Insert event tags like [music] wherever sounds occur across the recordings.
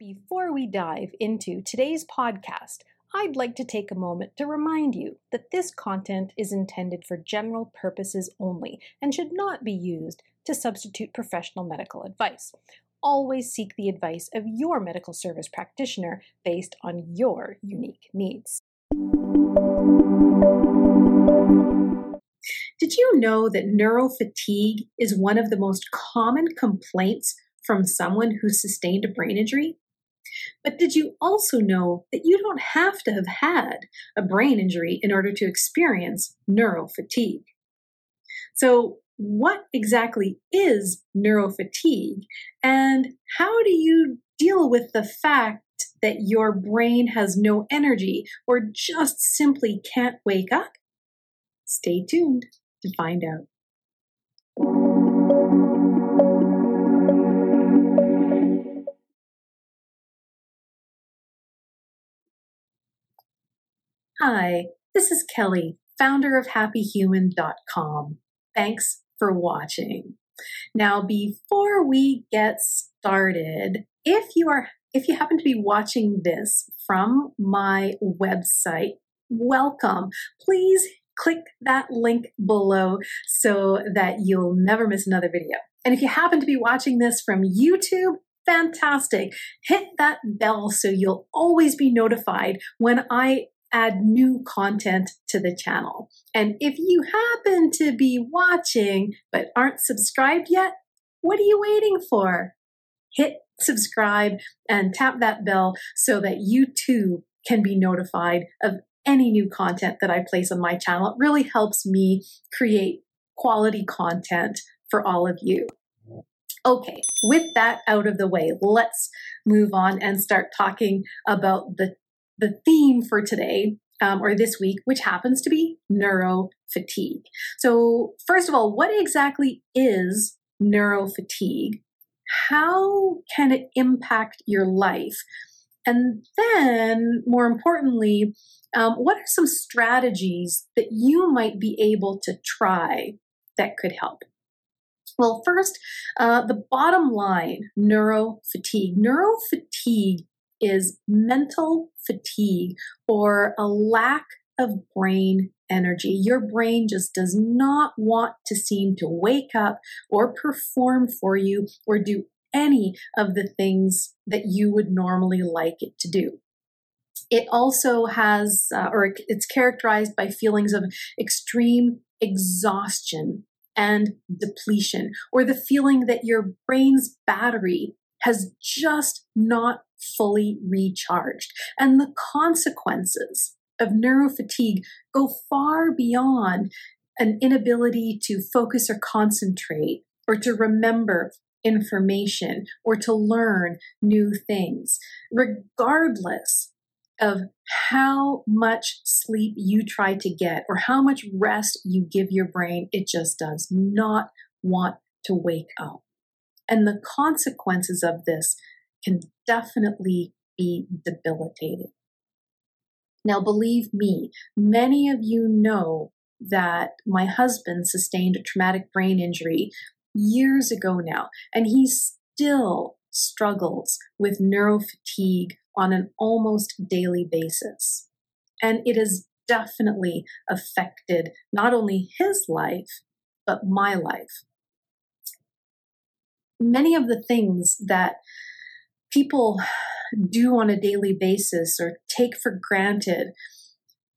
Before we dive into today's podcast, I'd like to take a moment to remind you that this content is intended for general purposes only and should not be used to substitute professional medical advice. Always seek the advice of your medical service practitioner based on your unique needs. Did you know that neurofatigue is one of the most common complaints from someone who sustained a brain injury? But did you also know that you don't have to have had a brain injury in order to experience neurofatigue? So, what exactly is neurofatigue, and how do you deal with the fact that your brain has no energy or just simply can't wake up? Stay tuned to find out. Hi, this is Kelly, founder of happihuman.com. Thanks for watching. Now, before we get started, if you are if you happen to be watching this from my website, welcome. Please click that link below so that you'll never miss another video. And if you happen to be watching this from YouTube, fantastic. Hit that bell so you'll always be notified when I add new content to the channel. And if you happen to be watching but aren't subscribed yet, what are you waiting for? Hit subscribe and tap that bell so that you too can be notified of any new content that I place on my channel. It really helps me create quality content for all of you. Okay, with that out of the way, let's move on and start talking about the the theme for today um, or this week, which happens to be neuro fatigue. So, first of all, what exactly is neuro fatigue? How can it impact your life? And then, more importantly, um, what are some strategies that you might be able to try that could help? Well, first, uh, the bottom line neuro fatigue. neurofatigue. Neurofatigue is mental fatigue or a lack of brain energy. Your brain just does not want to seem to wake up or perform for you or do any of the things that you would normally like it to do. It also has, uh, or it's characterized by feelings of extreme exhaustion and depletion, or the feeling that your brain's battery has just not fully recharged. And the consequences of neurofatigue go far beyond an inability to focus or concentrate or to remember information or to learn new things, regardless of how much sleep you try to get or how much rest you give your brain, it just does not want to wake up. And the consequences of this can definitely be debilitating. Now, believe me, many of you know that my husband sustained a traumatic brain injury years ago now, and he still struggles with neurofatigue on an almost daily basis. And it has definitely affected not only his life, but my life. Many of the things that people do on a daily basis or take for granted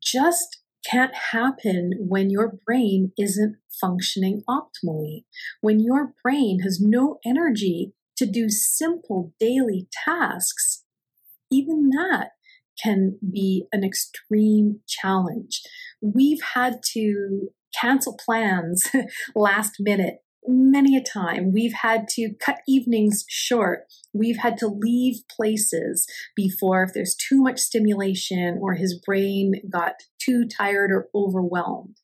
just can't happen when your brain isn't functioning optimally. When your brain has no energy to do simple daily tasks, even that can be an extreme challenge. We've had to cancel plans [laughs] last minute many a time. We've had to cut evenings short. We've had to leave places before if there's too much stimulation or his brain got too tired or overwhelmed.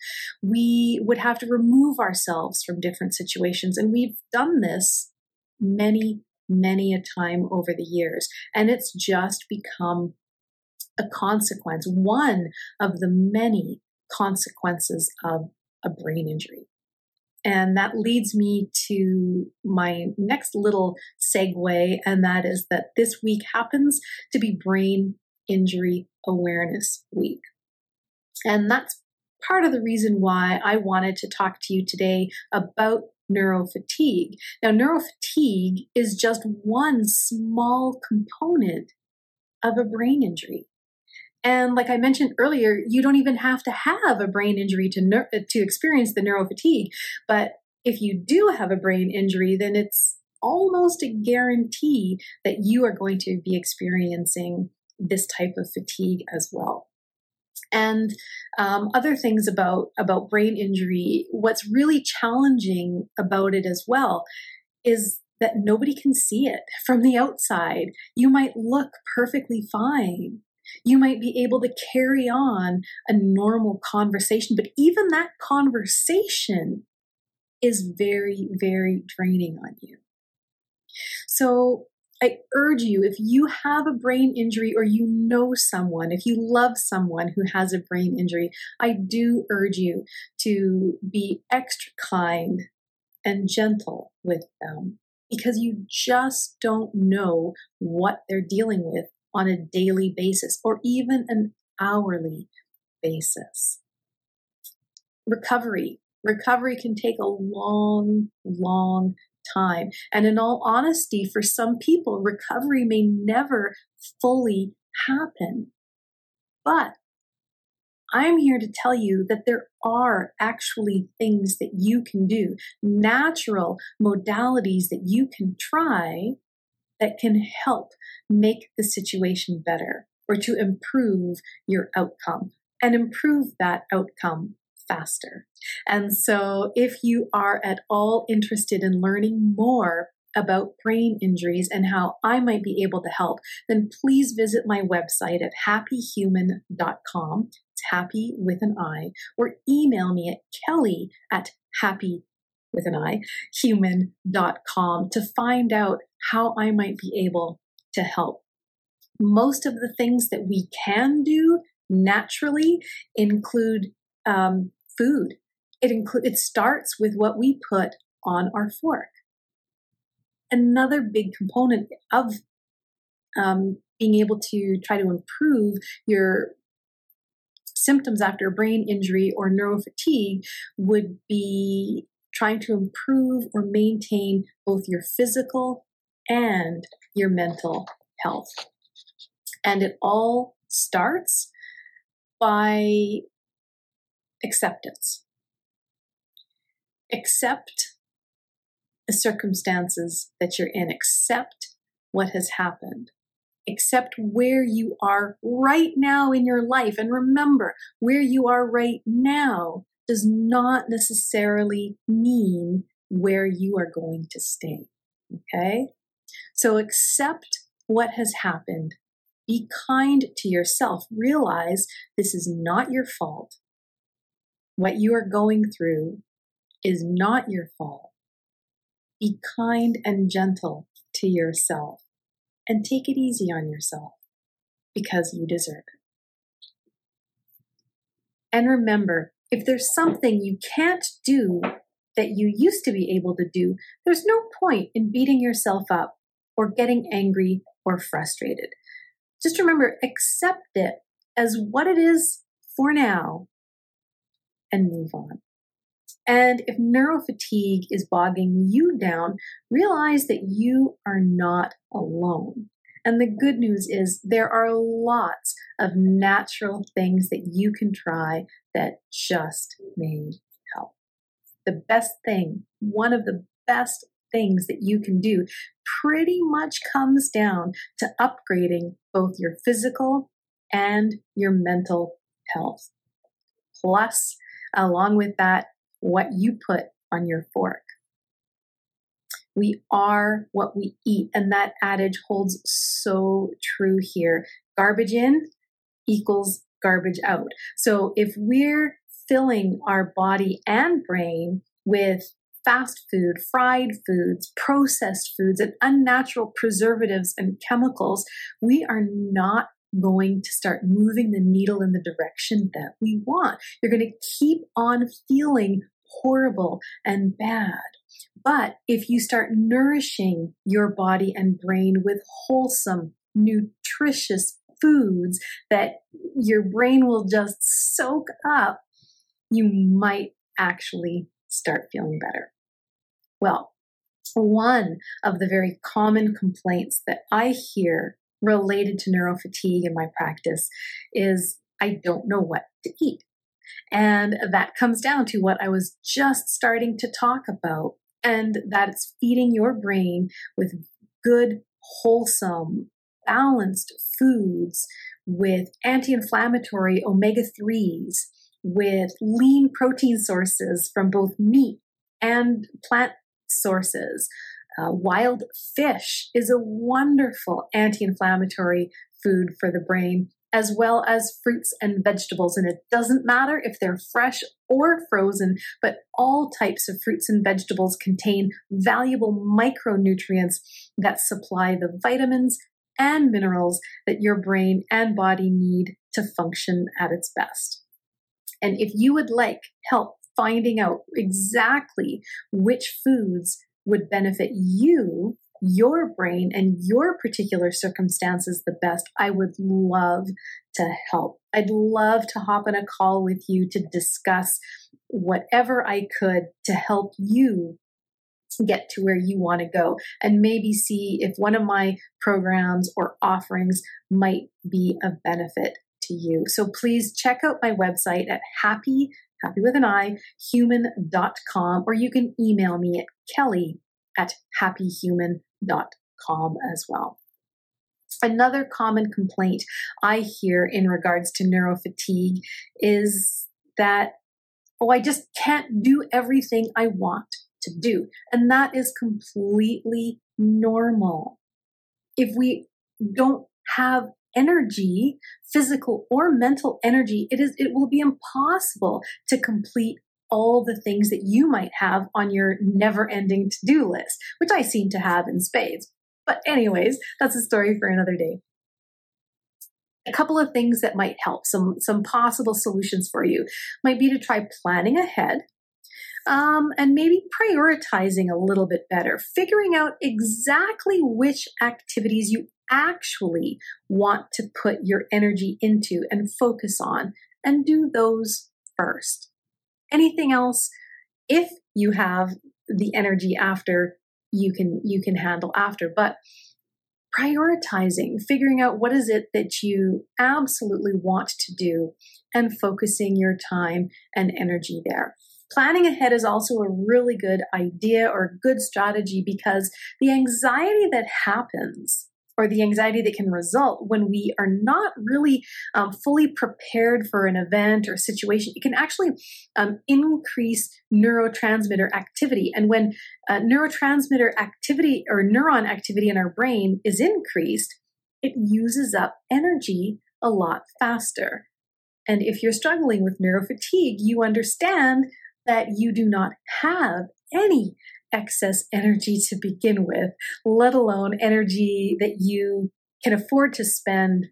We would have to remove ourselves from different situations. And we've done this many, many a time over the years. And it's just become a consequence, one of the many consequences of a brain injury. And that leads me to my next little segue, and that is that this week happens to be Brain Injury Awareness Week. And that's part of the reason why I wanted to talk to you today about neurofatigue. Now, neurofatigue is just one small component of a brain injury. And like I mentioned earlier, you don't even have to have a brain injury to ner- to experience the neurofatigue. But if you do have a brain injury, then it's almost a guarantee that you are going to be experiencing this type of fatigue as well. And um, other things about about brain injury. What's really challenging about it as well is that nobody can see it from the outside. You might look perfectly fine. You might be able to carry on a normal conversation, but even that conversation is very, very draining on you. So I urge you, if you have a brain injury or you know someone, if you love someone who has a brain injury, I do urge you to be extra kind and gentle with them because you just don't know what they're dealing with on a daily basis or even an hourly basis. Recovery. Recovery can take a long, long time. And in all honesty, for some people, recovery may never fully happen. But I'm here to tell you that there are actually things that you can do, natural modalities that you can try that can help make the situation better or to improve your outcome and improve that outcome faster. And so, if you are at all interested in learning more about brain injuries and how I might be able to help, then please visit my website at happihuman.com. It's happy with an I, or email me at kelly at happy with an I, human.com to find out how I might be able to help. Most of the things that we can do naturally include um, food. It include it starts with what we put on our fork. Another big component of um, being able to try to improve your symptoms after brain injury or neurofatigue would be trying to improve or maintain both your physical and your mental health. And it all starts by acceptance. Accept the circumstances that you're in, accept what has happened. Accept where you are right now in your life. And remember, where you are right now does not necessarily mean where you are going to stay. Okay? So accept what has happened. Be kind to yourself. Realize this is not your fault. What you are going through is not your fault. Be kind and gentle to yourself and take it easy on yourself because you deserve it. And remember, if there's something you can't do that you used to be able to do, there's no point in beating yourself up or getting angry or frustrated. Just remember, accept it as what it is for now and move on. And if neurofatigue is bogging you down, realize that you are not alone. And the good news is there are lots of natural things that you can try that just may help. The best thing, one of the best things that you can do pretty much comes down to upgrading both your physical and your mental health. Plus, along with that, what you put on your fork. We are what we eat, and that adage holds so true here. Garbage in equals garbage out. So if we're filling our body and brain with fast food, fried foods, processed foods, and unnatural preservatives and chemicals, we are not going to start moving the needle in the direction that we want. You're going to keep on feeling horrible and bad. But if you start nourishing your body and brain with wholesome, nutritious foods that your brain will just soak up, you might actually start feeling better. Well, one of the very common complaints that I hear related to neurofatigue in my practice is I don't know what to eat. And that comes down to what I was just starting to talk about, and that's feeding your brain with good, wholesome, balanced foods with anti inflammatory omega 3s, with lean protein sources from both meat and plant sources. Uh, wild fish is a wonderful anti inflammatory food for the brain as well as fruits and vegetables. And it doesn't matter if they're fresh or frozen, but all types of fruits and vegetables contain valuable micronutrients that supply the vitamins and minerals that your brain and body need to function at its best. And if you would like help finding out exactly which foods would benefit you your brain and your particular circumstances the best, I would love to help. I'd love to hop on a call with you to discuss whatever I could to help you get to where you want to go and maybe see if one of my programs or offerings might be of benefit to you. So please check out my website at happy, happy with an I, human.com, or you can email me at kelly at happihuman.com com as well. Another common complaint I hear in regards to neurofatigue is that, oh, I just can't do everything I want to do. And that is completely normal. If we don't have energy, physical or mental energy, it is, it will be impossible to complete all the things that you might have on your never ending to do list, which I seem to have in spades. But, anyways, that's a story for another day. A couple of things that might help, some, some possible solutions for you, might be to try planning ahead um, and maybe prioritizing a little bit better, figuring out exactly which activities you actually want to put your energy into and focus on, and do those first anything else if you have the energy after you can you can handle after. But prioritizing figuring out what is it that you absolutely want to do and focusing your time and energy there. Planning ahead is also a really good idea or good strategy because the anxiety that happens or the anxiety that can result when we are not really um, fully prepared for an event or situation. It can actually um, increase neurotransmitter activity. And when uh, neurotransmitter activity or neuron activity in our brain is increased, it uses up energy a lot faster. And if you're struggling with neurofatigue, you understand that you do not have any excess energy to begin with, let alone energy that you can afford to spend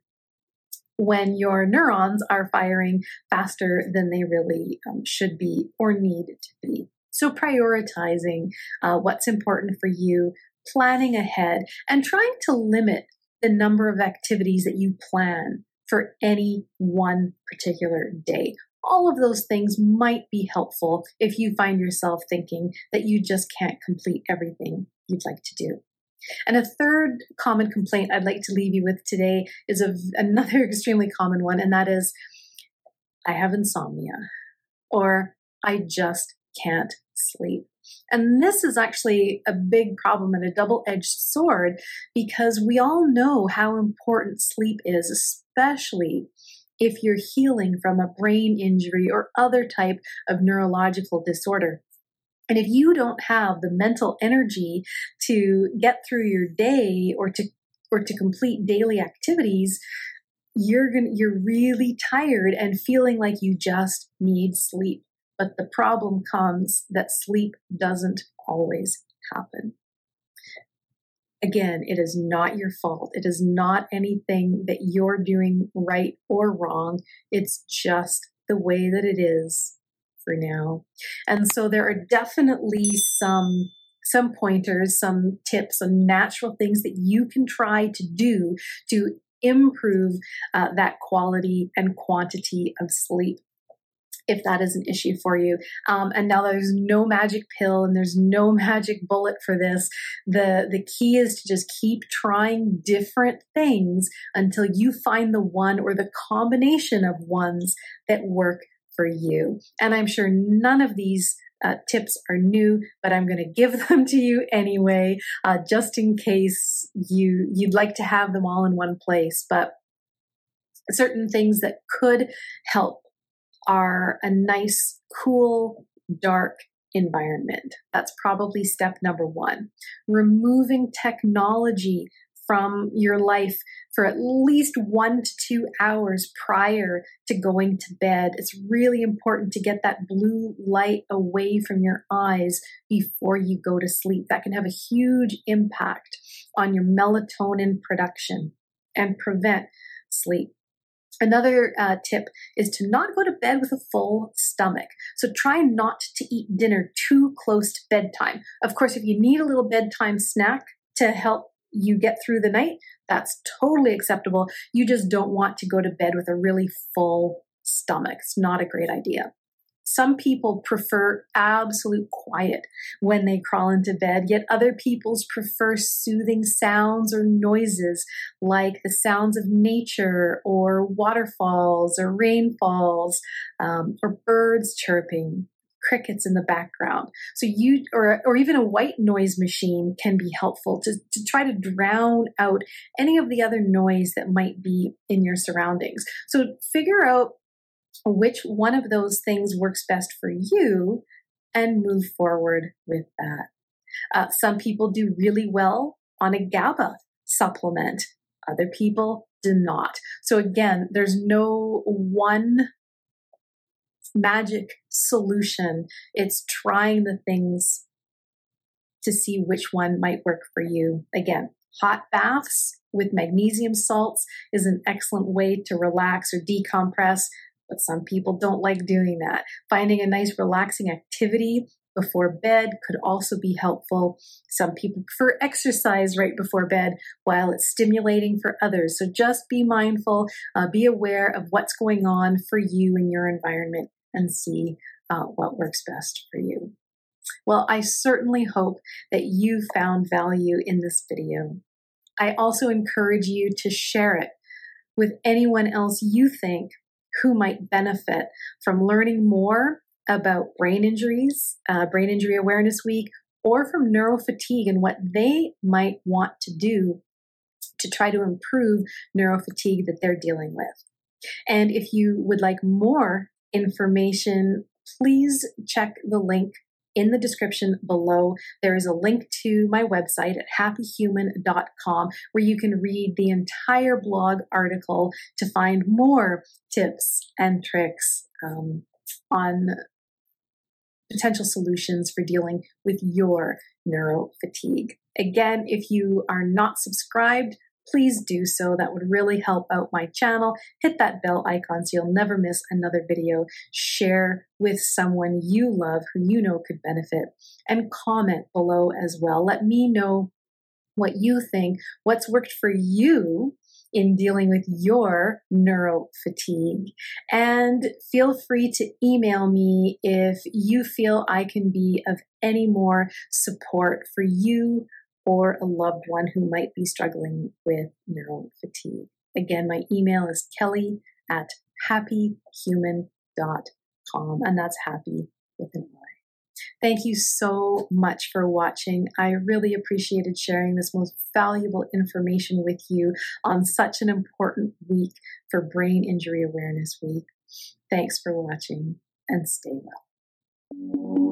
when your neurons are firing faster than they really um, should be or need to be. So, prioritizing uh, what's important for you, planning ahead, and trying to limit the number of activities that you plan for any one particular day all of those things might be helpful if you find yourself thinking that you just can't complete everything you'd like to do. And a third common complaint I'd like to leave you with today is a, [laughs] another extremely common one, and that is I have insomnia or I just can't sleep. And this is actually a big problem and a double edged sword because we all know how important sleep is, especially if you're healing from a brain injury or other type of neurological disorder. And if you don't have the mental energy to get through your day or to or to complete daily activities, you're going to you're really tired and feeling like you just need sleep. But the problem comes that sleep doesn't always happen. Again, it is not your fault. It is not anything that you're doing right or wrong. It's just the way that it is for now. And so there are definitely some some pointers, some tips, some natural things that you can try to do to improve uh, that quality and quantity of sleep if that is an issue for you. Um, and now there's no magic pill and there's no [laughs] magic bullet for this. The the key is to just keep trying different things until you find the one or the combination of ones that work for you. And I'm sure none of these uh, tips are new, but I'm going to give [laughs] them to you anyway, uh, just in case you you'd like to have them all in one place. But certain things that could help are a nice, cool, dark environment. That's probably step number one. Removing technology from your life for at least one to two hours prior to going to bed. It's really important to get that blue light away from your eyes before you go to sleep. That can have a huge impact on your melatonin production and prevent sleep. Another uh, tip is to not go to bed with a full stomach. So try not to eat dinner too close to bedtime. Of course, if you need a little bedtime snack to help you get through the night, that's totally acceptable. You just don't want to go to bed with a really full stomach. It's not a great idea. Some people prefer absolute quiet when they crawl into bed, yet other people's prefer soothing sounds or noises like the sounds of nature or waterfalls or rainfalls um, or birds chirping crickets in the background. So you or or even a white noise machine can be helpful to, to try to drown out any of the other noise that might be in your surroundings. So figure out which one of those things works best for you and move forward with that. Uh, some people do really well on a GABA supplement. Other people do not. So again, there's no one magic solution. It's trying the things to see which one might work for you. Again, hot baths with magnesium salts is an excellent way to relax or decompress, but some people don't like doing that. Finding a nice relaxing activity before bed could also be helpful. Some people prefer exercise right before bed while it's stimulating for others. So just be mindful, uh, be aware of what's going on for you in your environment and see uh, what works best for you. Well, I certainly hope that you found value in this video. I also encourage you to share it with anyone else you think who might benefit from learning more about brain injuries, uh, Brain Injury Awareness Week, or from neurofatigue and what they might want to do to try to improve neurofatigue that they're dealing with. And if you would like more information, please check the link in the description below. There is a link to my website at happihuman.com where you can read the entire blog article to find more tips and tricks um, on potential solutions for dealing with your neuro fatigue. Again, if you are not subscribed, please do so. That would really help out my channel. Hit that bell icon so you'll never miss another video. Share with someone you love who you know could benefit and comment below as well. Let me know what you think, what's worked for you in dealing with your neuro fatigue. And feel free to email me if you feel I can be of any more support for you or a loved one who might be struggling with neural fatigue. Again, my email is kelly at happihuman.com, and that's happy with an I. Thank you so much for watching. I really appreciated sharing this most valuable information with you on such an important week for Brain Injury Awareness Week. Thanks for watching and stay well.